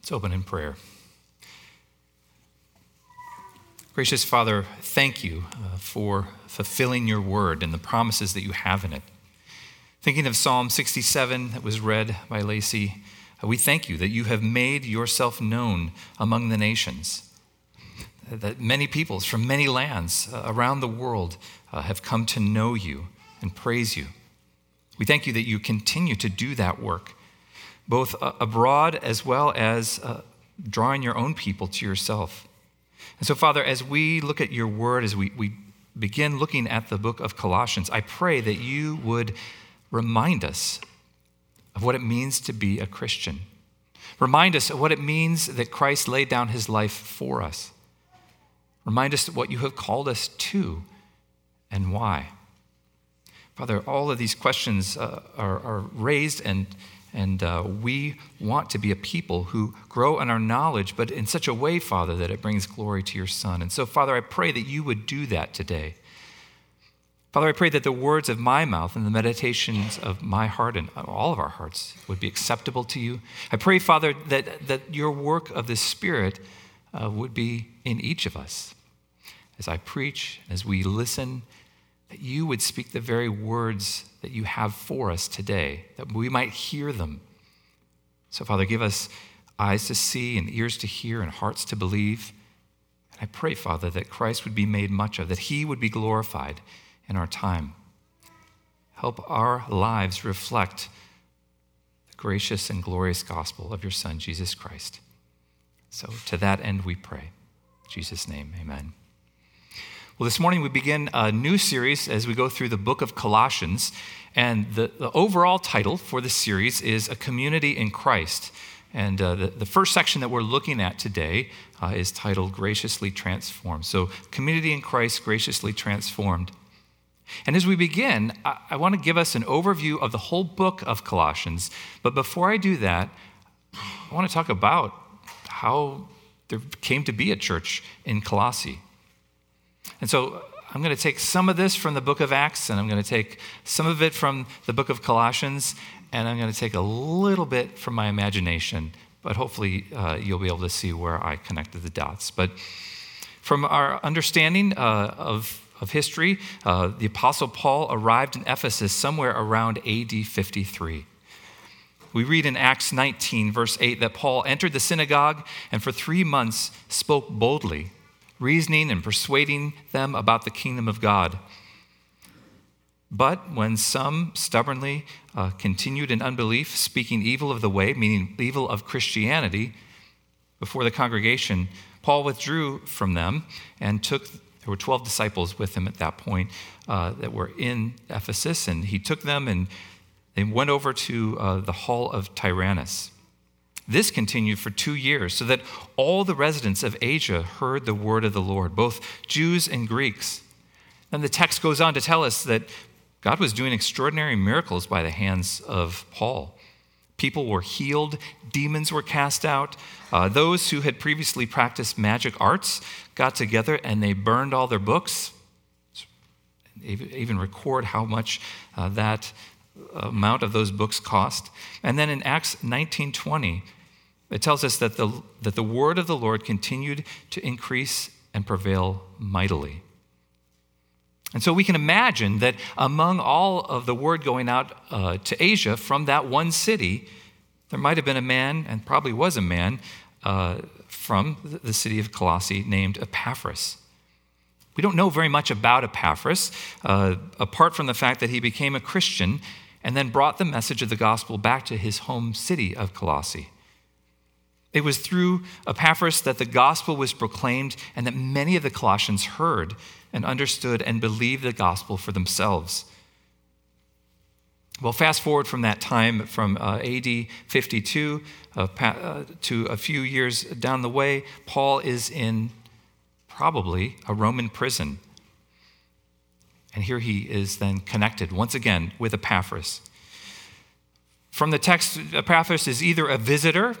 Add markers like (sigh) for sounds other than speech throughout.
Let's open in prayer. Gracious Father, thank you uh, for fulfilling your word and the promises that you have in it. Thinking of Psalm 67 that was read by Lacey, uh, we thank you that you have made yourself known among the nations, that many peoples from many lands uh, around the world have come to know you and praise you. We thank you that you continue to do that work both uh, abroad as well as uh, drawing your own people to yourself. And so, Father, as we look at your word, as we, we begin looking at the book of Colossians, I pray that you would remind us of what it means to be a Christian. Remind us of what it means that Christ laid down his life for us. Remind us of what you have called us to and why. Father, all of these questions uh, are, are raised and and uh, we want to be a people who grow in our knowledge, but in such a way, Father, that it brings glory to your Son. And so, Father, I pray that you would do that today. Father, I pray that the words of my mouth and the meditations of my heart and all of our hearts would be acceptable to you. I pray, Father, that, that your work of the Spirit uh, would be in each of us. As I preach, as we listen, that you would speak the very words that you have for us today, that we might hear them. So, Father, give us eyes to see and ears to hear and hearts to believe. And I pray, Father, that Christ would be made much of, that he would be glorified in our time. Help our lives reflect the gracious and glorious gospel of your Son, Jesus Christ. So, to that end, we pray. In Jesus' name, amen. Well, this morning we begin a new series as we go through the book of Colossians. And the, the overall title for the series is A Community in Christ. And uh, the, the first section that we're looking at today uh, is titled Graciously Transformed. So, Community in Christ, Graciously Transformed. And as we begin, I, I want to give us an overview of the whole book of Colossians. But before I do that, I want to talk about how there came to be a church in Colossae. And so I'm going to take some of this from the book of Acts, and I'm going to take some of it from the book of Colossians, and I'm going to take a little bit from my imagination, but hopefully uh, you'll be able to see where I connected the dots. But from our understanding uh, of, of history, uh, the Apostle Paul arrived in Ephesus somewhere around AD 53. We read in Acts 19, verse 8, that Paul entered the synagogue and for three months spoke boldly reasoning and persuading them about the kingdom of God. But when some stubbornly uh, continued in unbelief, speaking evil of the way, meaning evil of Christianity, before the congregation, Paul withdrew from them and took, there were 12 disciples with him at that point uh, that were in Ephesus, and he took them and they went over to uh, the hall of Tyrannus. This continued for two years, so that all the residents of Asia heard the word of the Lord, both Jews and Greeks. Then the text goes on to tell us that God was doing extraordinary miracles by the hands of Paul. People were healed, demons were cast out. Uh, those who had previously practiced magic arts got together and they burned all their books, even record how much uh, that amount of those books cost. And then in Acts 19:20, it tells us that the, that the word of the Lord continued to increase and prevail mightily. And so we can imagine that among all of the word going out uh, to Asia from that one city, there might have been a man, and probably was a man, uh, from the city of Colossae named Epaphras. We don't know very much about Epaphras, uh, apart from the fact that he became a Christian and then brought the message of the gospel back to his home city of Colossae. It was through Epaphras that the gospel was proclaimed and that many of the Colossians heard and understood and believed the gospel for themselves. Well, fast forward from that time, from uh, AD 52 uh, uh, to a few years down the way, Paul is in probably a Roman prison. And here he is then connected once again with Epaphras. From the text, Epaphras is either a visitor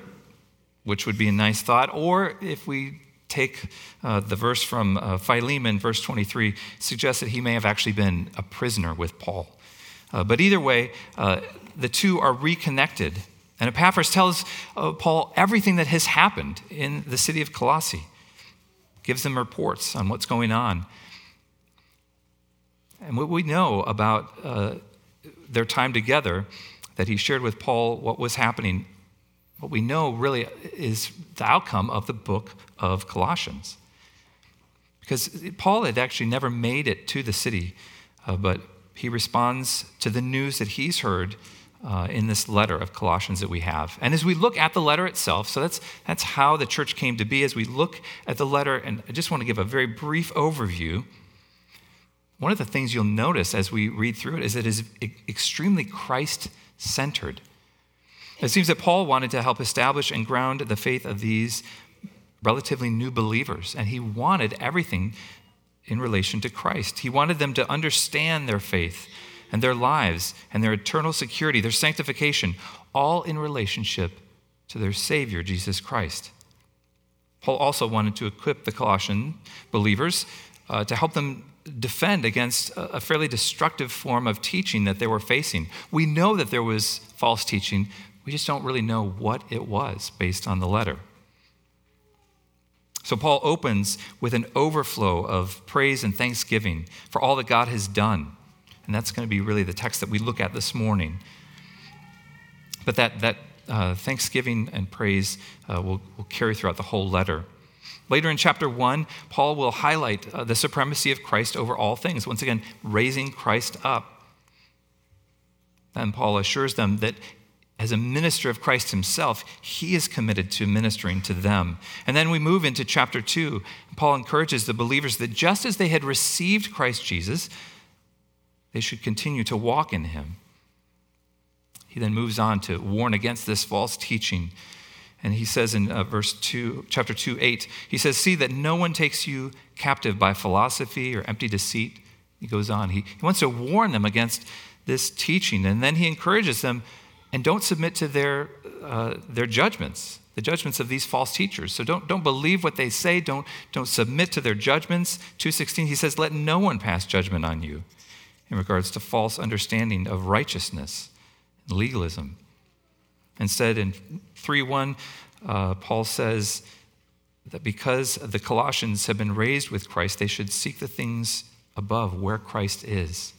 which would be a nice thought. Or if we take uh, the verse from uh, Philemon, verse 23, suggests that he may have actually been a prisoner with Paul. Uh, but either way, uh, the two are reconnected And Epaphras tells uh, Paul everything that has happened in the city of Colossae, gives them reports on what's going on. And what we know about uh, their time together, that he shared with Paul what was happening, what we know really is the outcome of the book of Colossians. Because Paul had actually never made it to the city, uh, but he responds to the news that he's heard uh, in this letter of Colossians that we have. And as we look at the letter itself, so that's, that's how the church came to be. As we look at the letter, and I just want to give a very brief overview. One of the things you'll notice as we read through it is it is extremely Christ centered. It seems that Paul wanted to help establish and ground the faith of these relatively new believers, and he wanted everything in relation to Christ. He wanted them to understand their faith and their lives and their eternal security, their sanctification, all in relationship to their Savior, Jesus Christ. Paul also wanted to equip the Colossian believers uh, to help them defend against a fairly destructive form of teaching that they were facing. We know that there was false teaching, we just don't really know what it was based on the letter. So, Paul opens with an overflow of praise and thanksgiving for all that God has done and that's going to be really the text that we look at this morning. But that, that uh, thanksgiving and praise uh, will, will carry throughout the whole letter. Later in chapter 1, Paul will highlight uh, the supremacy of Christ over all things, once again, raising Christ up. And Paul assures them that as a minister of Christ himself, he is committed to ministering to them. And then we move into chapter 2. Paul encourages the believers that just as they had received Christ Jesus, they should continue to walk in him. He then moves on to warn against this false teaching. And he says in uh, verse 2, chapter 2, 8, he says, See that no one takes you captive by philosophy or empty deceit. He goes on. He, he wants to warn them against this teaching. And then he encourages them, and don't submit to their, uh, their judgments, the judgments of these false teachers. So don't, don't believe what they say. Don't, don't submit to their judgments. 2.16, he says, Let no one pass judgment on you in regards to false understanding of righteousness and legalism. Instead, in 3 1, uh, Paul says that because the Colossians have been raised with Christ, they should seek the things above where Christ is.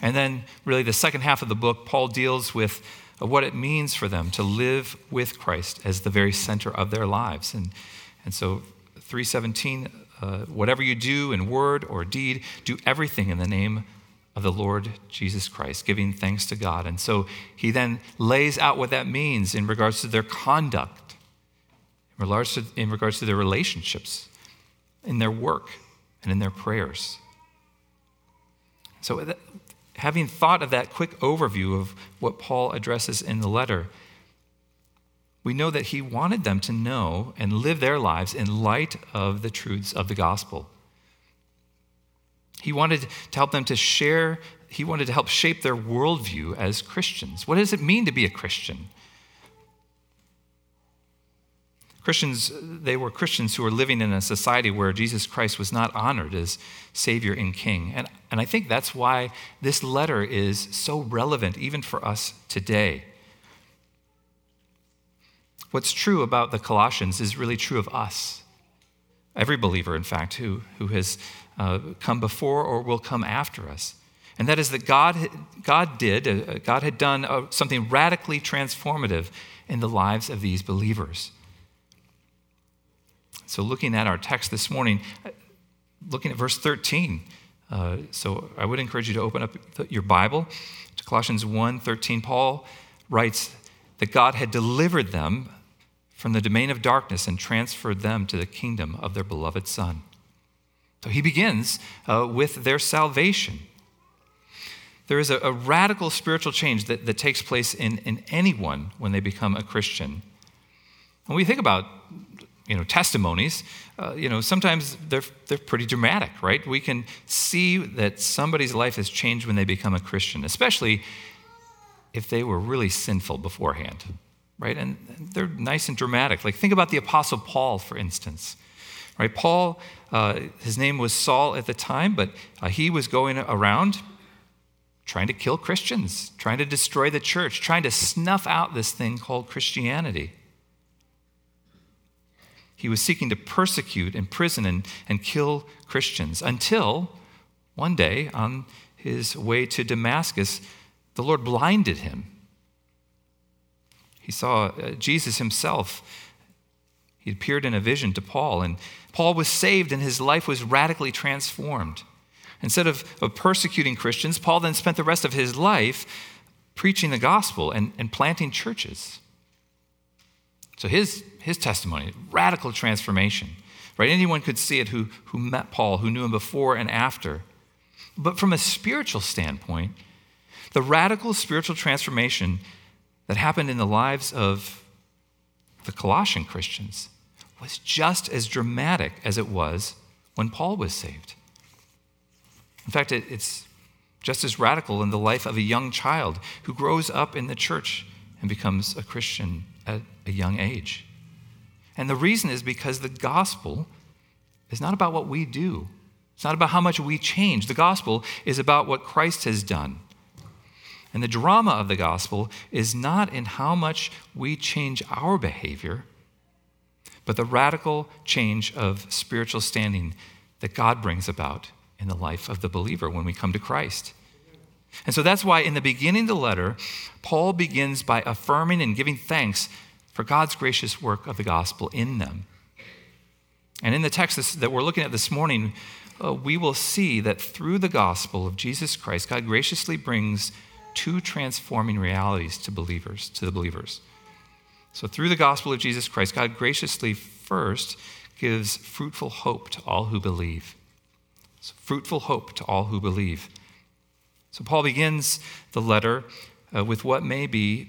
And then, really, the second half of the book, Paul deals with what it means for them to live with Christ as the very center of their lives. And, and so, 317, uh, whatever you do in word or deed, do everything in the name of the Lord Jesus Christ, giving thanks to God. And so he then lays out what that means in regards to their conduct, in regards to, in regards to their relationships, in their work, and in their prayers. So, having thought of that quick overview of what Paul addresses in the letter, we know that he wanted them to know and live their lives in light of the truths of the gospel. He wanted to help them to share, he wanted to help shape their worldview as Christians. What does it mean to be a Christian? Christians, they were Christians who were living in a society where Jesus Christ was not honored as Savior and King. And, and I think that's why this letter is so relevant even for us today. What's true about the Colossians is really true of us. Every believer, in fact, who, who has uh, come before or will come after us. And that is that God, God did, uh, God had done uh, something radically transformative in the lives of these believers. So, looking at our text this morning, uh, looking at verse 13, uh, so I would encourage you to open up your Bible to Colossians 1 13. Paul writes that God had delivered them from the domain of darkness and transferred them to the kingdom of their beloved Son. So he begins uh, with their salvation. There is a, a radical spiritual change that, that takes place in, in anyone when they become a Christian. When we think about you know, testimonies, uh, you know, sometimes they're, they're pretty dramatic, right? We can see that somebody's life has changed when they become a Christian, especially if they were really sinful beforehand, right? And they're nice and dramatic. Like, think about the Apostle Paul, for instance. Right? Paul, uh, his name was Saul at the time, but uh, he was going around trying to kill Christians, trying to destroy the church, trying to snuff out this thing called Christianity. He was seeking to persecute, imprison, and, and kill Christians until one day on his way to Damascus, the Lord blinded him. He saw uh, Jesus himself. He appeared in a vision to Paul, and Paul was saved, and his life was radically transformed. Instead of, of persecuting Christians, Paul then spent the rest of his life preaching the gospel and, and planting churches. So his, his testimony, radical transformation, right? Anyone could see it who, who met Paul, who knew him before and after. But from a spiritual standpoint, the radical spiritual transformation that happened in the lives of the Colossian Christians was just as dramatic as it was when Paul was saved. In fact, it, it's just as radical in the life of a young child who grows up in the church and becomes a Christian at a young age. And the reason is because the gospel is not about what we do, it's not about how much we change. The gospel is about what Christ has done. And the drama of the gospel is not in how much we change our behavior, but the radical change of spiritual standing that God brings about in the life of the believer when we come to Christ. And so that's why in the beginning of the letter, Paul begins by affirming and giving thanks for God's gracious work of the gospel in them. And in the text that we're looking at this morning, uh, we will see that through the gospel of Jesus Christ, God graciously brings two transforming realities to believers, to the believers. So through the gospel of Jesus Christ, God graciously first gives fruitful hope to all who believe. So fruitful hope to all who believe. So Paul begins the letter uh, with what may be,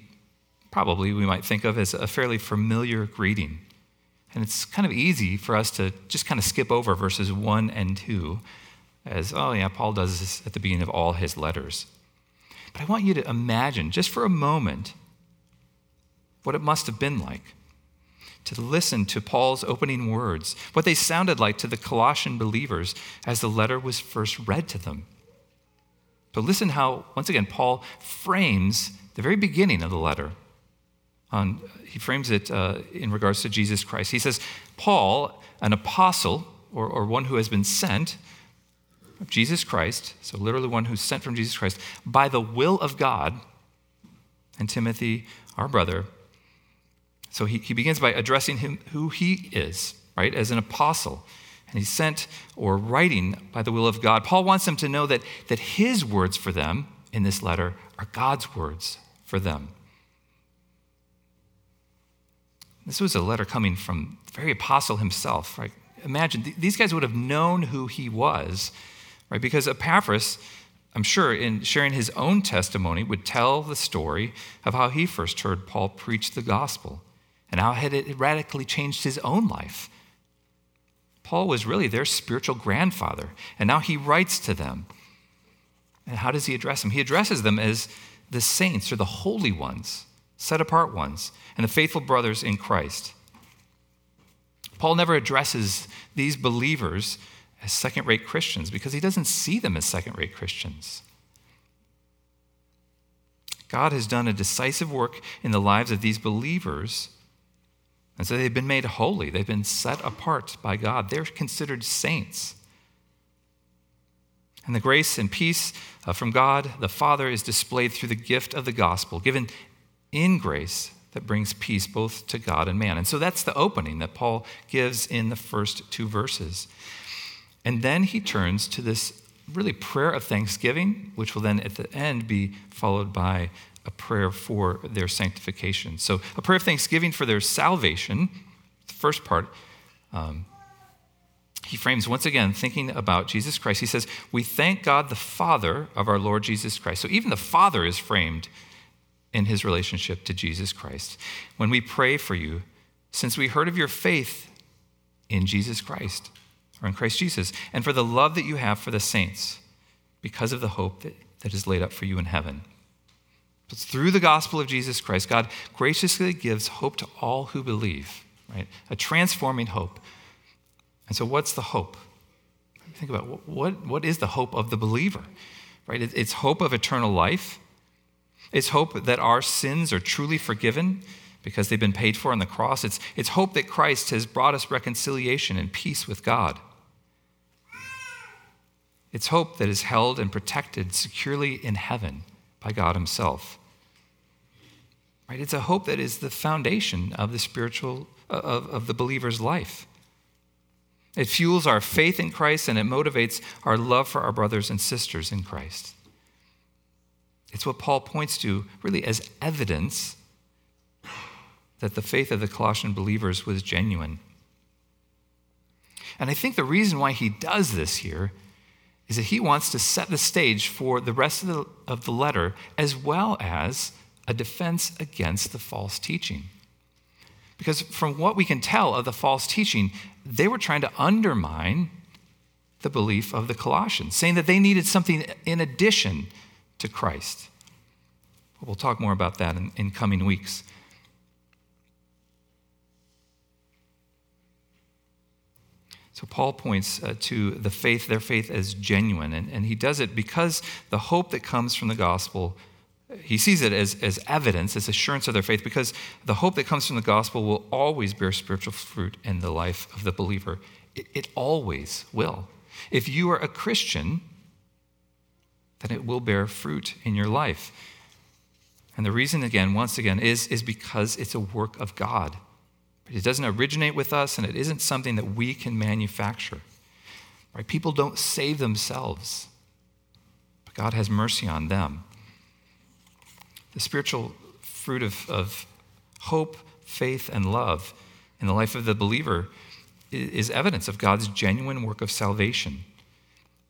probably we might think of as a fairly familiar greeting. And it's kind of easy for us to just kind of skip over verses 1 and 2 as, oh, yeah, Paul does this at the beginning of all his letters. But I want you to imagine, just for a moment, what it must have been like to listen to Paul's opening words, what they sounded like to the Colossian believers as the letter was first read to them. But listen how, once again, Paul frames the very beginning of the letter on, he frames it uh, in regards to Jesus Christ. He says, Paul, an apostle, or, or one who has been sent of Jesus Christ, so literally one who's sent from Jesus Christ, by the will of God, and Timothy, our brother. So he, he begins by addressing him who he is, right, as an apostle. And he's sent or writing by the will of God. Paul wants them to know that, that his words for them in this letter are God's words for them. This was a letter coming from the very apostle himself, right? Imagine, th- these guys would have known who he was, right? Because Epaphras, I'm sure, in sharing his own testimony, would tell the story of how he first heard Paul preach the gospel and how had it radically changed his own life. Paul was really their spiritual grandfather, and now he writes to them. And how does he address them? He addresses them as the saints or the holy ones set apart ones, and the faithful brothers in Christ. Paul never addresses these believers as second rate Christians because he doesn't see them as second rate Christians. God has done a decisive work in the lives of these believers. And so they've been made holy. They've been set apart by God. They're considered saints. And the grace and peace uh, from God the Father is displayed through the gift of the gospel, given in grace that brings peace both to God and man. And so that's the opening that Paul gives in the first two verses. And then he turns to this really prayer of thanksgiving, which will then at the end be followed by a prayer for their sanctification. So, a prayer of thanksgiving for their salvation, the first part, um, he frames once again thinking about Jesus Christ. He says, We thank God the Father of our Lord Jesus Christ. So, even the Father is framed in his relationship to Jesus Christ. When we pray for you, since we heard of your faith in Jesus Christ, or in Christ Jesus, and for the love that you have for the saints, because of the hope that, that is laid up for you in heaven. But through the gospel of Jesus Christ, God graciously gives hope to all who believe, right? A transforming hope. And so, what's the hope? Think about what, what is the hope of the believer? right? It's hope of eternal life. It's hope that our sins are truly forgiven because they've been paid for on the cross. It's, it's hope that Christ has brought us reconciliation and peace with God. It's hope that is held and protected securely in heaven by God Himself. Right? It's a hope that is the foundation of the spiritual, uh, of, of the believer's life. It fuels our faith in Christ and it motivates our love for our brothers and sisters in Christ. It's what Paul points to really as evidence that the faith of the Colossian believers was genuine. And I think the reason why he does this here is that he wants to set the stage for the rest of the, of the letter as well as a defense against the false teaching. Because from what we can tell of the false teaching, they were trying to undermine the belief of the Colossians, saying that they needed something in addition to Christ. We'll talk more about that in, in coming weeks. So Paul points uh, to the faith, their faith as genuine, and, and he does it because the hope that comes from the gospel, he sees it as, as evidence, as assurance of their faith, because the hope that comes from the gospel will always bear spiritual fruit in the life of the believer. It, it always will. If you are a Christian, then it will bear fruit in your life. And the reason, again, once again, is, is because it's a work of God. It doesn't originate with us, and it isn't something that we can manufacture. Right? People don't save themselves, but God has mercy on them. The spiritual fruit of, of hope, faith, and love in the life of the believer is evidence of God's genuine work of salvation.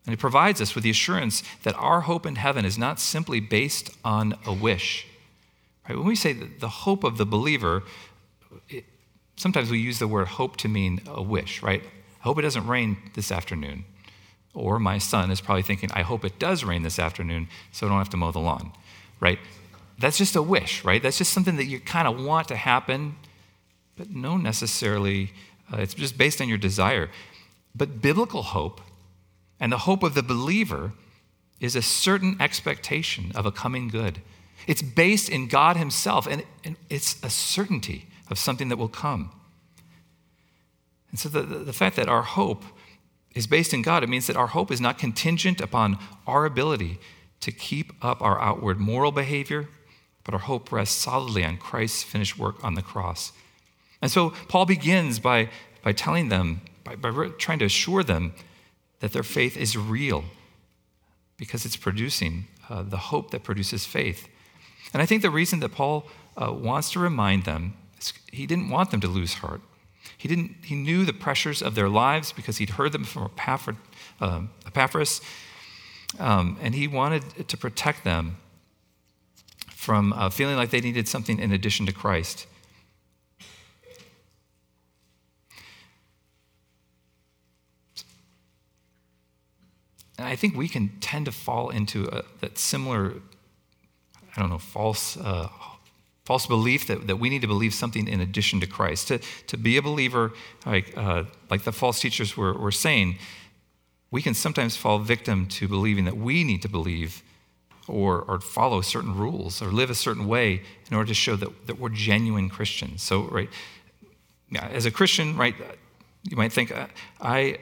And it provides us with the assurance that our hope in heaven is not simply based on a wish. Right? When we say the hope of the believer, sometimes we use the word hope to mean a wish, right? I hope it doesn't rain this afternoon. Or my son is probably thinking, I hope it does rain this afternoon so I don't have to mow the lawn, right? That's just a wish, right? That's just something that you kind of want to happen, but no necessarily, uh, it's just based on your desire. But biblical hope and the hope of the believer is a certain expectation of a coming good. It's based in God Himself, and, it's a certainty of something that will come. And so the, the fact that our hope is based in God, it means that our hope is not contingent upon our ability to keep up our outward moral behavior, but our hope rests solidly on Christ's finished work on the cross. And so Paul begins by, by telling them, by, by trying to assure them that their faith is real because it's producing uh, the hope that produces faith. And I think the reason that Paul uh, wants to remind them he didn't want them to lose heart. He, didn't, he knew the pressures of their lives because he'd heard them from um, Epaphras, um, and he wanted to protect them from uh, feeling like they needed something in addition to Christ. And I think we can tend to fall into a, that similar, I don't know, false, uh, false belief that, that we need to believe something in addition to Christ. To, to be a believer, like, uh, like the false teachers were, were saying, we can sometimes fall victim to believing that we need to believe or, or follow certain rules or live a certain way in order to show that, that we're genuine Christians. So, right, as a Christian, right, you might think, I,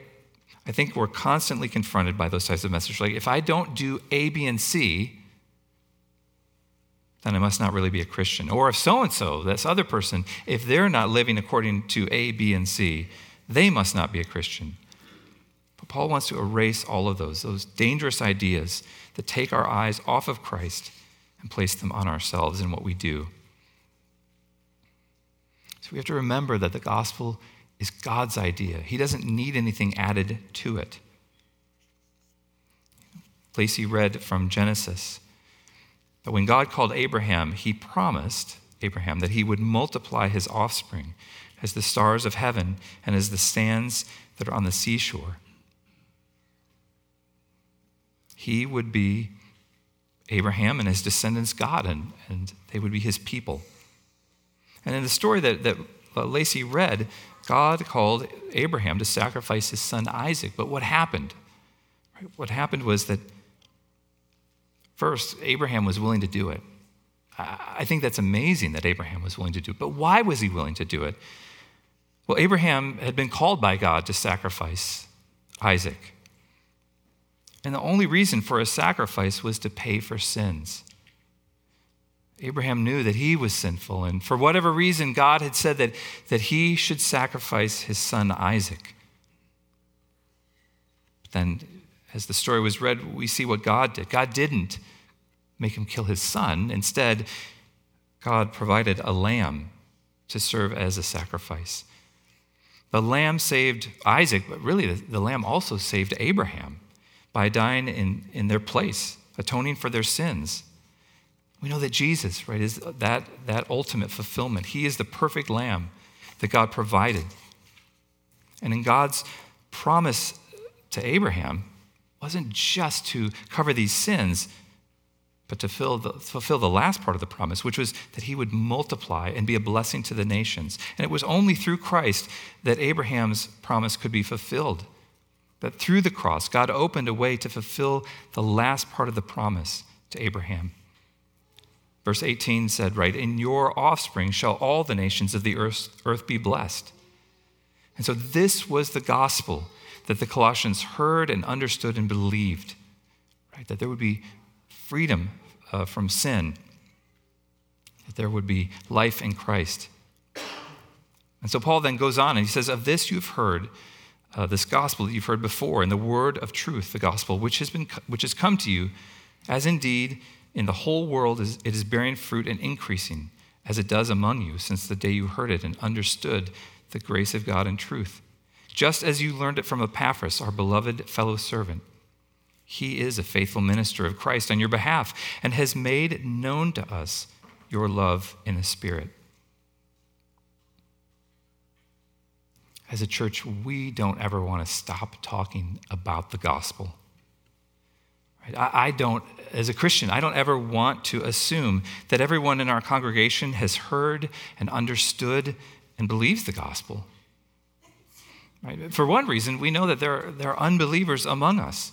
I think we're constantly confronted by those types of messages. Like, if I don't do A, B, and C, then I must not really be a Christian. Or if so and so, this other person, if they're not living according to A, B, and C, they must not be a Christian. But Paul wants to erase all of those, those dangerous ideas that take our eyes off of Christ and place them on ourselves and what we do. So we have to remember that the gospel is God's idea. He doesn't need anything added to it. Lacey read from Genesis that when God called Abraham, he promised Abraham that he would multiply his offspring as the stars of heaven and as the sands that are on the seashore. He would be Abraham and his descendants' God, and, and they would be his people. And in the story that, that Lacey read, God called Abraham to sacrifice his son Isaac. But what happened? What happened was that First, Abraham was willing to do it. I think that's amazing that Abraham was willing to do it. But why was he willing to do it? Well, Abraham had been called by God to sacrifice Isaac. And the only reason for a sacrifice was to pay for sins. Abraham knew that he was sinful, and for whatever reason, God had said that, that he should sacrifice his son Isaac. But then, as the story was read, we see what God did. God didn't make him kill his son. Instead, God provided a lamb to serve as a sacrifice. The lamb saved Isaac, but really the, the lamb also saved Abraham by dying in, in their place, atoning for their sins. We know that Jesus, right, is that, that ultimate fulfillment. He is the perfect lamb that God provided. And in God's promise to Abraham, wasn't just to cover these sins, but to fulfill the, fulfill the last part of the promise, which was that he would multiply and be a blessing to the nations. And it was only through Christ that Abraham's promise could be fulfilled. That through the cross, God opened a way to fulfill the last part of the promise to Abraham. Verse 18 said, right, in your offspring shall all the nations of the earth, earth be blessed. And so this was the gospel that the Colossians heard and understood and believed, right? That there would be freedom uh, from sin, that there would be life in Christ. And so Paul then goes on and he says, Of this you've heard, uh, this gospel that you've heard before, and the word of truth, the gospel, which has, been, which has come to you, as indeed in the whole world it is bearing fruit and increasing, as it does among you since the day you heard it and understood the grace of God in truth. Just as you learned it from Epaphras, our beloved fellow servant he is a faithful minister of Christ on your behalf and has made known to us your love in the Spirit. As a church, we don't ever want to stop talking about the gospel. I don't, as a Christian, I don't ever want to assume that everyone in our congregation has heard and understood and believes the gospel. Right? For one reason, we know that there are, there are unbelievers among us.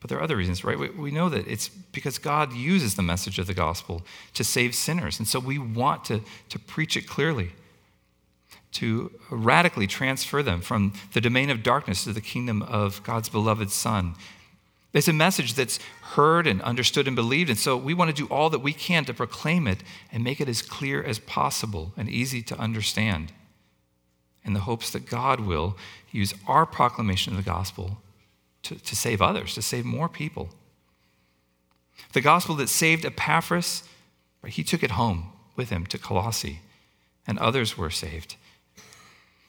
But there are other reasons, right? We, we know that it's because God uses the message of the gospel to save sinners. And so we want to, to preach it clearly, to radically transfer them from the domain of darkness to the kingdom of God's beloved Son. It's a message that's heard and understood and believed. And so we want to do all that we can to proclaim it and make it as clear as possible and easy to understand in the hopes that God will use our proclamation of the gospel to, to save others, to save more people. The gospel that saved Epaphras, he took it home with him to Colossae, and others were saved.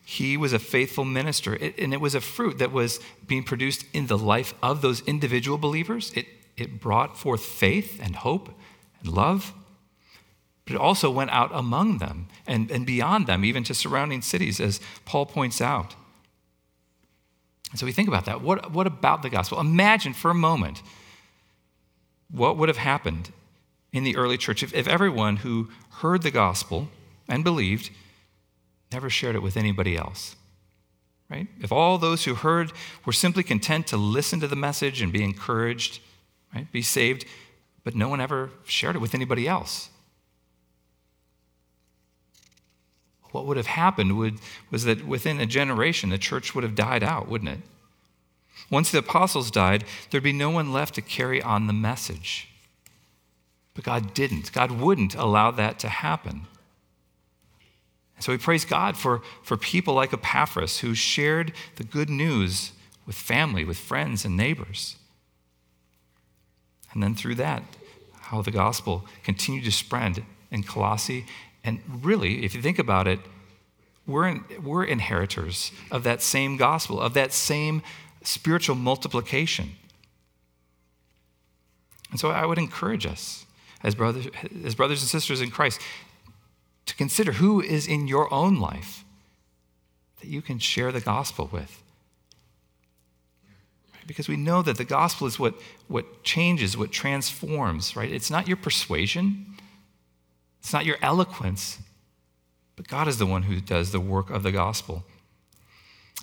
He was a faithful minister, and it was a fruit that was being produced in the life of those individual believers. It, it brought forth faith and hope and love, but it also went out among them and, and beyond them, even to surrounding cities, as Paul points out. And so we think about that. What, what about the gospel? Imagine for a moment what would have happened in the early church if, if everyone who heard the gospel and believed never shared it with anybody else. Right? If all those who heard were simply content to listen to the message and be encouraged, right, be saved, but no one ever shared it with anybody else. What would have happened would, was that within a generation, the church would have died out, wouldn't it? Once the apostles died, there'd be no one left to carry on the message. But God didn't. God wouldn't allow that to happen. So we praise God for, for people like Epaphras who shared the good news with family, with friends, and neighbors. And then through that, how the gospel continued to spread in Colossae and really, if you think about it, we're, in, we're inheritors of that same gospel, of that same spiritual multiplication. And so I would encourage us as brothers, as brothers and sisters in Christ to consider who is in your own life that you can share the gospel with. Because we know that the gospel is what, what changes, what transforms, right? It's not your persuasion, it's not your eloquence, but God is the one who does the work of the gospel.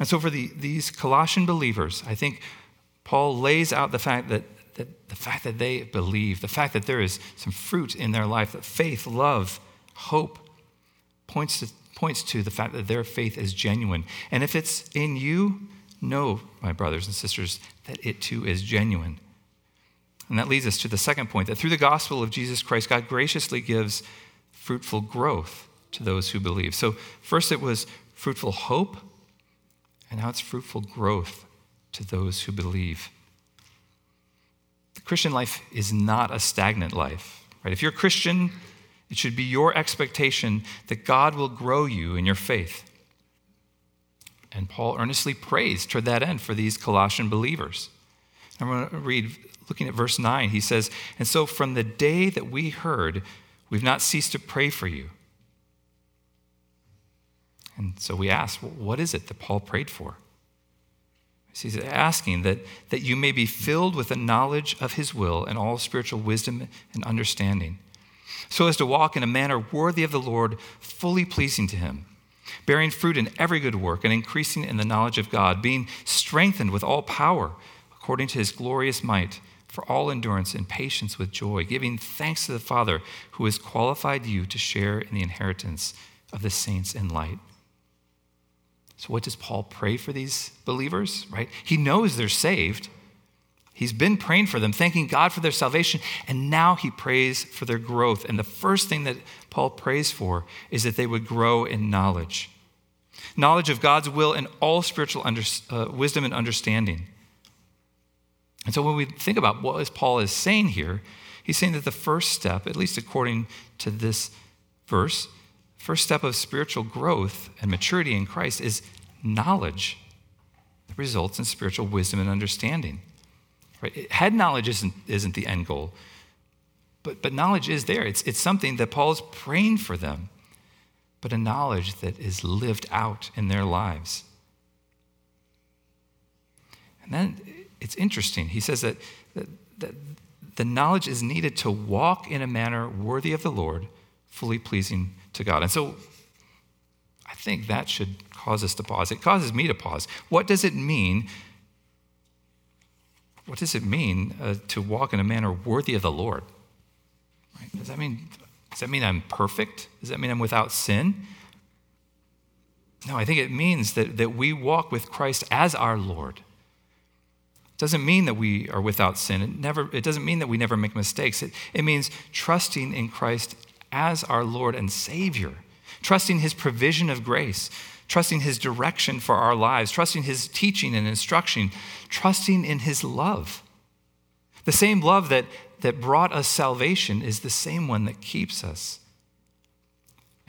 And so, for the, these Colossian believers, I think Paul lays out the fact that, that the fact that they believe, the fact that there is some fruit in their life, that faith, love, hope points to, points to the fact that their faith is genuine. And if it's in you, know, my brothers and sisters, that it too is genuine. And that leads us to the second point that through the gospel of Jesus Christ, God graciously gives fruitful growth to those who believe. So, first it was fruitful hope, and now it's fruitful growth to those who believe. The Christian life is not a stagnant life, right? If you're a Christian, it should be your expectation that God will grow you in your faith. And Paul earnestly prays toward that end for these Colossian believers. I'm going to read, looking at verse 9. He says, And so from the day that we heard, we've not ceased to pray for you. And so we ask, what is it that Paul prayed for? He's asking that, that you may be filled with the knowledge of his will and all spiritual wisdom and understanding, so as to walk in a manner worthy of the Lord, fully pleasing to him, bearing fruit in every good work and increasing in the knowledge of God, being strengthened with all power according to his glorious might, for all endurance and patience with joy, giving thanks to the Father who has qualified you to share in the inheritance of the saints in light. So, what does Paul pray for these believers, right? He knows they're saved. He's been praying for them, thanking God for their salvation, and now he prays for their growth. And the first thing that Paul prays for is that they would grow in knowledge knowledge of God's will and all spiritual under, uh, wisdom and understanding. And so when we think about what Paul is saying here, he's saying that the first step, at least according to this verse, First step of spiritual growth and maturity in Christ is knowledge that results in spiritual wisdom and understanding. Right? Head knowledge isn't, isn't the end goal, but, but knowledge is there. It's, it's something that Paul's praying for them, but a knowledge that is lived out in their lives. And then it's interesting. He says that, that, that the knowledge is needed to walk in a manner worthy of the Lord, fully pleasing to God. And so I think that should cause us to pause. It causes me to pause. What does it mean? What does it mean uh, to walk in a manner worthy of the Lord? Right? Does that mean does that mean I'm perfect? Does that mean I'm without sin? No, I think it means that, that we walk with Christ as our Lord. Doesn't mean that we are without sin. It, never, it doesn't mean that we never make mistakes. It, it means trusting in Christ as our Lord and Savior, trusting His provision of grace, trusting His direction for our lives, trusting His teaching and instruction, trusting in His love. The same love that, that brought us salvation is the same one that keeps us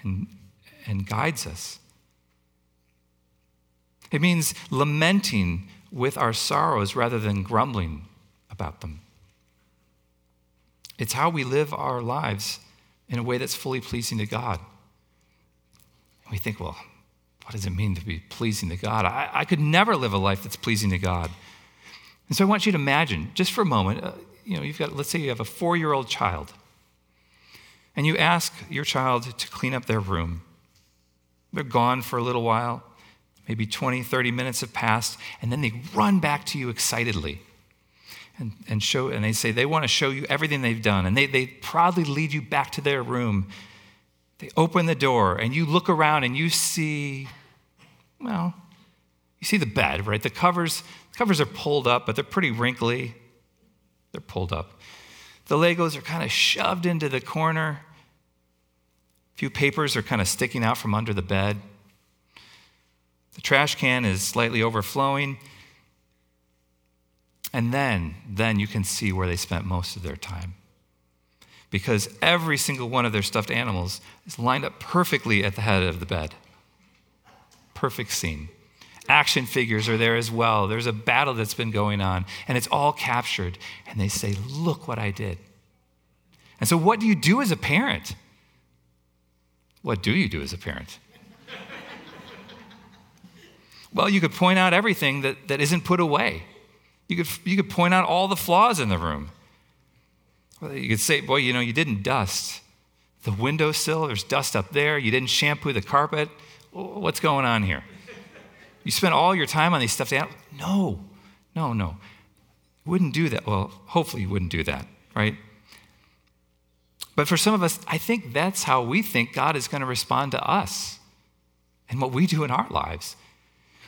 and, and guides us. It means lamenting with our sorrows rather than grumbling about them. It's how we live our lives in a way that's fully pleasing to God. we think, well, what does it mean to be pleasing to God? I, I could never live a life that's pleasing to God. And so I want you to imagine, just for a moment, uh, you know, you've got, let's say you have a four year old child, and you ask your child to clean up their room. They're gone for a little while, maybe 20, 30 minutes have passed, and then they run back to you excitedly and, and show and they say they want to show you everything they've done and they, they proudly lead you back to their room. They open the door and you look around and you see well you see the bed right? The covers the covers are pulled up but they're pretty wrinkly. They're pulled up. The legos are kind of shoved into the corner. A few papers are kind of sticking out from under the bed the trash can is slightly overflowing and then, then you can see where they spent most of their time. Because every single one of their stuffed animals is lined up perfectly at the head of the bed. Perfect scene. Action figures are there as well. There's a battle that's been going on, and it's all captured. And they say, Look what I did. And so, what do you do as a parent? What do you do as a parent? Well, you could point out everything that, that isn't put away. You could, you could point out all the flaws in the room. Well, You could say, boy, you know, you didn't dust the windowsill, there's dust up there, you didn't shampoo the carpet. What's going on here? You spent all your time on these stuffed. No, no, no. wouldn't do that. Well, hopefully, you wouldn't do that, right? But for some of us, I think that's how we think God is going to respond to us and what we do in our lives.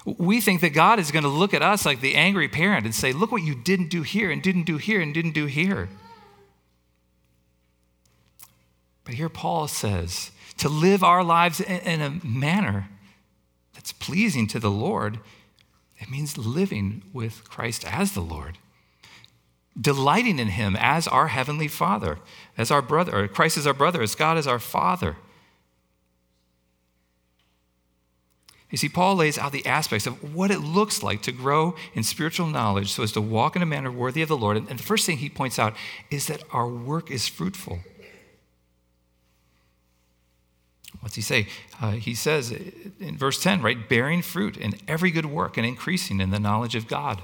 We think that God is going to look at us like the angry parent and say, Look what you didn't do here, and didn't do here, and didn't do here. But here Paul says to live our lives in a manner that's pleasing to the Lord, it means living with Christ as the Lord delighting in him as our heavenly father, as our brother, Christ is our brother, as God is our father. You see, Paul lays out the aspects of what it looks like to grow in spiritual knowledge so as to walk in a manner worthy of the Lord. And the first thing he points out is that our work is fruitful. What's he say? Uh, he says in verse 10, right? Bearing fruit in every good work and increasing in the knowledge of God.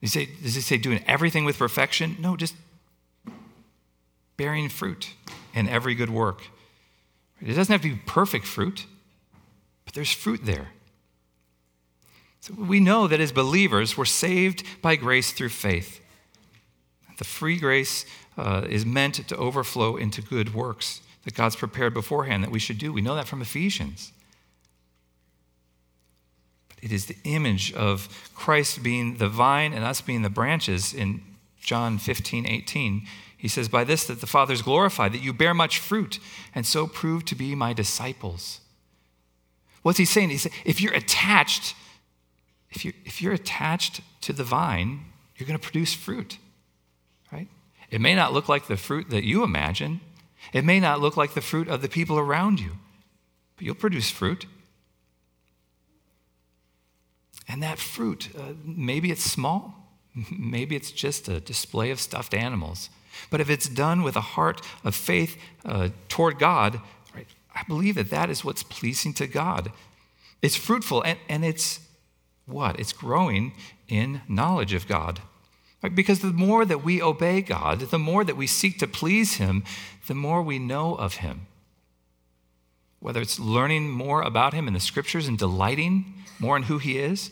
He, say, does he say doing everything with perfection? No, just bearing fruit in every good work. It doesn't have to be perfect fruit, but there's fruit there. So we know that as believers, we're saved by grace through faith. The free grace uh, is meant to overflow into good works that God's prepared beforehand that we should do. We know that from Ephesians. But It is the image of Christ being the vine and us being the branches in John 15, 18. He says, By this that the Father is glorified, that you bear much fruit, and so prove to be my disciples. What's he saying? He said, if you're attached, if you're, if you're attached to the vine, you're going to produce fruit, right? It may not look like the fruit that you imagine. It may not look like the fruit of the people around you, but you'll produce fruit. And that fruit, uh, maybe it's small, (laughs) maybe it's just a display of stuffed animals. But if it's done with a heart of faith uh, toward God, right, I believe that that is what's pleasing to God. It's fruitful and, and it's what? It's growing in knowledge of God. Right? Because the more that we obey God, the more that we seek to please Him, the more we know of Him. Whether it's learning more about Him in the scriptures and delighting more in who He is,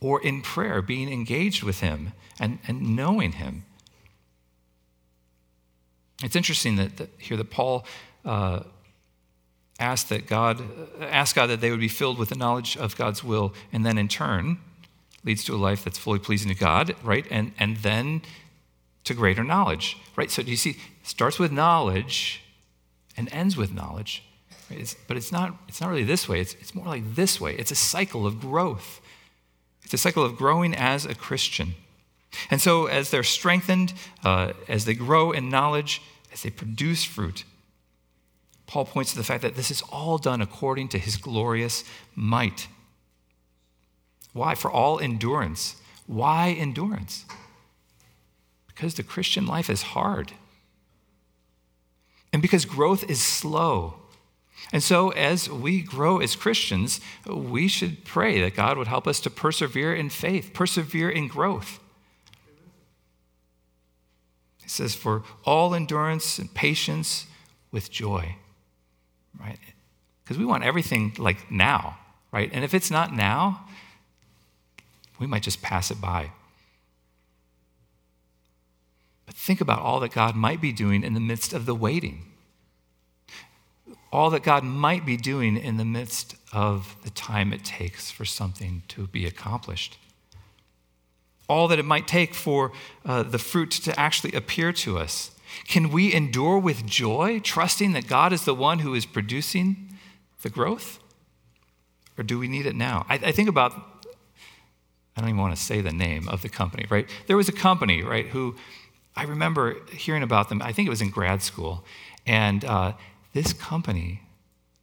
or in prayer, being engaged with Him and, and knowing Him. It's interesting that, that here that Paul uh, asked that God asked God that they would be filled with the knowledge of God's will, and then in turn leads to a life that's fully pleasing to God, right? And and then to greater knowledge, right? So do you see? Starts with knowledge and ends with knowledge. Right? It's, but it's not, it's not really this way. It's, it's more like this way. It's a cycle of growth. It's a cycle of growing as a Christian. And so, as they're strengthened, uh, as they grow in knowledge, as they produce fruit, Paul points to the fact that this is all done according to his glorious might. Why? For all endurance. Why endurance? Because the Christian life is hard. And because growth is slow. And so, as we grow as Christians, we should pray that God would help us to persevere in faith, persevere in growth. He says, for all endurance and patience with joy, right? Because we want everything like now, right? And if it's not now, we might just pass it by. But think about all that God might be doing in the midst of the waiting all that God might be doing in the midst of the time it takes for something to be accomplished. All that it might take for uh, the fruit to actually appear to us. Can we endure with joy, trusting that God is the one who is producing the growth? Or do we need it now? I, I think about, I don't even want to say the name of the company, right? There was a company, right, who I remember hearing about them, I think it was in grad school, and uh, this company,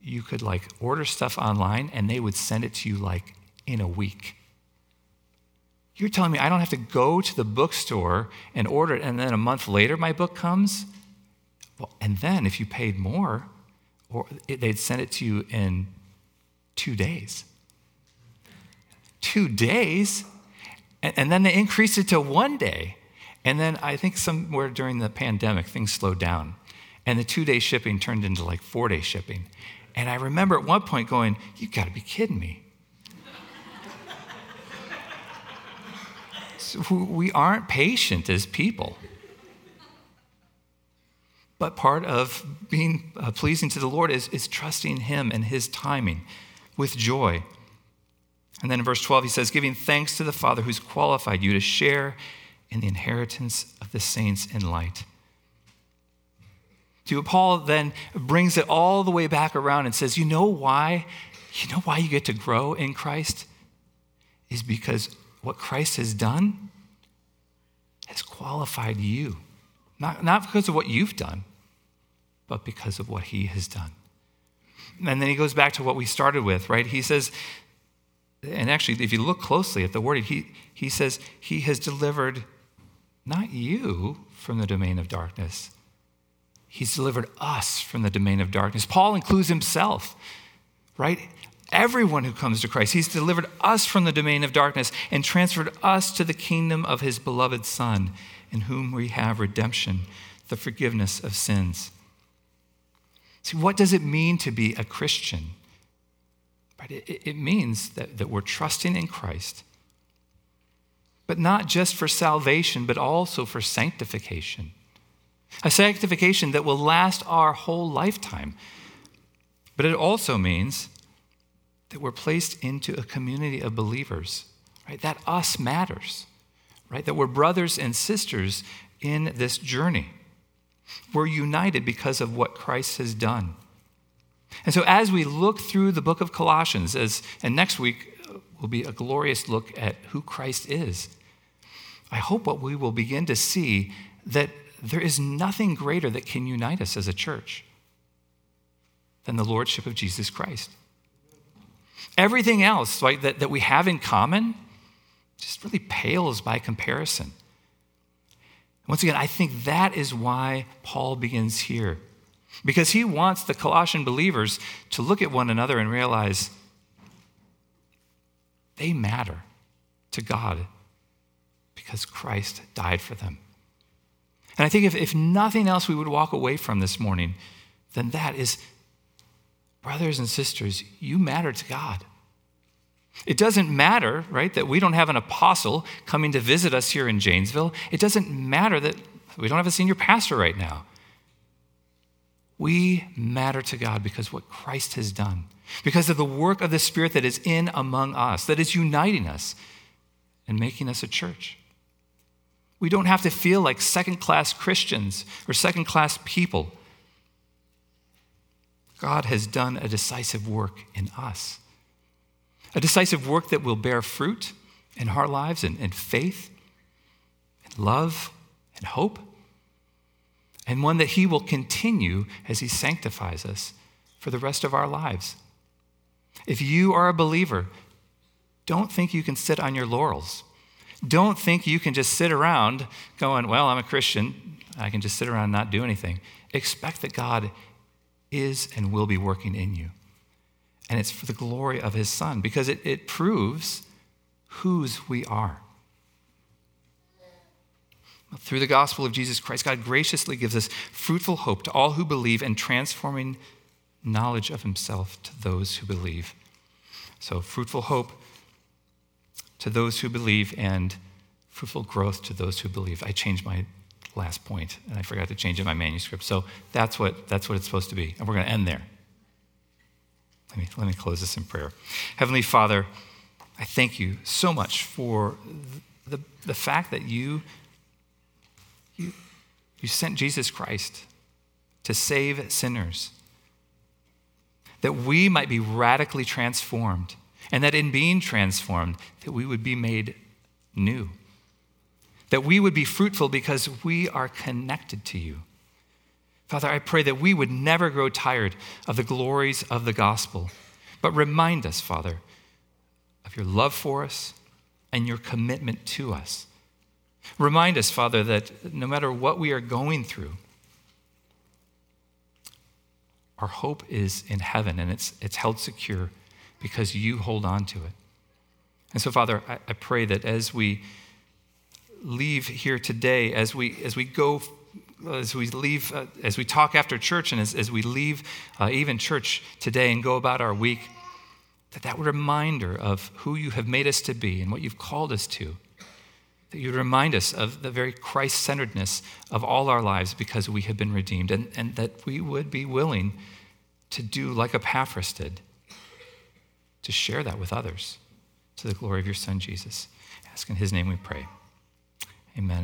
you could like order stuff online and they would send it to you like in a week. You're telling me I don't have to go to the bookstore and order it and then a month later my book comes? Well, and then if you paid more, or they'd send it to you in two days. Two days? And, and then they increased it to one day. And then I think somewhere during the pandemic, things slowed down. And the two day shipping turned into like four day shipping. And I remember at one point going, "You've gotta be kidding me. So we aren't patient as people. But part of being uh, pleasing to the Lord is, is trusting Him and His timing with joy. And then in verse 12, he says, giving thanks to the Father who's qualified you to share in the inheritance of the saints in light. To Paul then brings it all the way back around and says, You know why? You know why you get to grow in Christ? Is because what Christ has done has qualified you. Not, not because of what you've done, but because of what he has done. And then he goes back to what we started with, right? He says, and actually, if you look closely at the word, he, he says, He has delivered not you from the domain of darkness, He's delivered us from the domain of darkness. Paul includes himself, right? Everyone who comes to Christ, He's delivered us from the domain of darkness and transferred us to the kingdom of His beloved Son, in whom we have redemption, the forgiveness of sins. See, what does it mean to be a Christian? Right? It, it means that, that we're trusting in Christ, but not just for salvation, but also for sanctification. A sanctification that will last our whole lifetime. But it also means that we're placed into a community of believers, right? That us matters, right? That we're brothers and sisters in this journey. We're united because of what Christ has done. And so, as we look through the book of Colossians, as, and next week will be a glorious look at who Christ is, I hope what we will begin to see that there is nothing greater that can unite us as a church than the Lordship of Jesus Christ. Everything else right, that, that we have in common just really pales by comparison. Once again, I think that is why Paul begins here. Because he wants the Colossian believers to look at one another and realize they matter to God because Christ died for them. And I think if, if nothing else we would walk away from this morning, then that is, brothers and sisters, you matter to God. It doesn't matter, right, that we don't have an apostle coming to visit us here in Janesville. It doesn't matter that we don't have a senior pastor right now. We matter to God because what Christ has done, because of the work of the Spirit that is in among us, that is uniting us and making us a church. We don't have to feel like second class Christians or second class people. God has done a decisive work in us, a decisive work that will bear fruit in our lives and, and faith, and love, and hope, and one that He will continue as He sanctifies us for the rest of our lives. If you are a believer, don't think you can sit on your laurels. Don't think you can just sit around going, Well, I'm a Christian. I can just sit around and not do anything. Expect that God is and will be working in you. And it's for the glory of his Son because it, it proves whose we are. Through the gospel of Jesus Christ, God graciously gives us fruitful hope to all who believe and transforming knowledge of himself to those who believe. So, fruitful hope to those who believe and fruitful growth to those who believe. I changed my last point and I forgot to change it in my manuscript. So that's what, that's what it's supposed to be. And we're going to end there. Let me, let me close this in prayer. Heavenly Father, I thank you so much for the, the fact that you, you, you sent Jesus Christ to save sinners, that we might be radically transformed and that in being transformed, that we would be made new. That we would be fruitful because we are connected to you. Father, I pray that we would never grow tired of the glories of the gospel, but remind us, Father, of your love for us and your commitment to us. Remind us, Father, that no matter what we are going through, our hope is in heaven and it's, it's held secure because you hold on to it. And so, Father, I, I pray that as we leave here today, as we, as we go as we leave, uh, as we talk after church, and as, as we leave uh, even church today and go about our week, that that reminder of who you have made us to be and what you've called us to that you'd remind us of the very Christ centeredness of all our lives because we have been redeemed, and, and that we would be willing to do like Epaphras did, to share that with others to the glory of your Son, Jesus. Ask in his name we pray. Amen.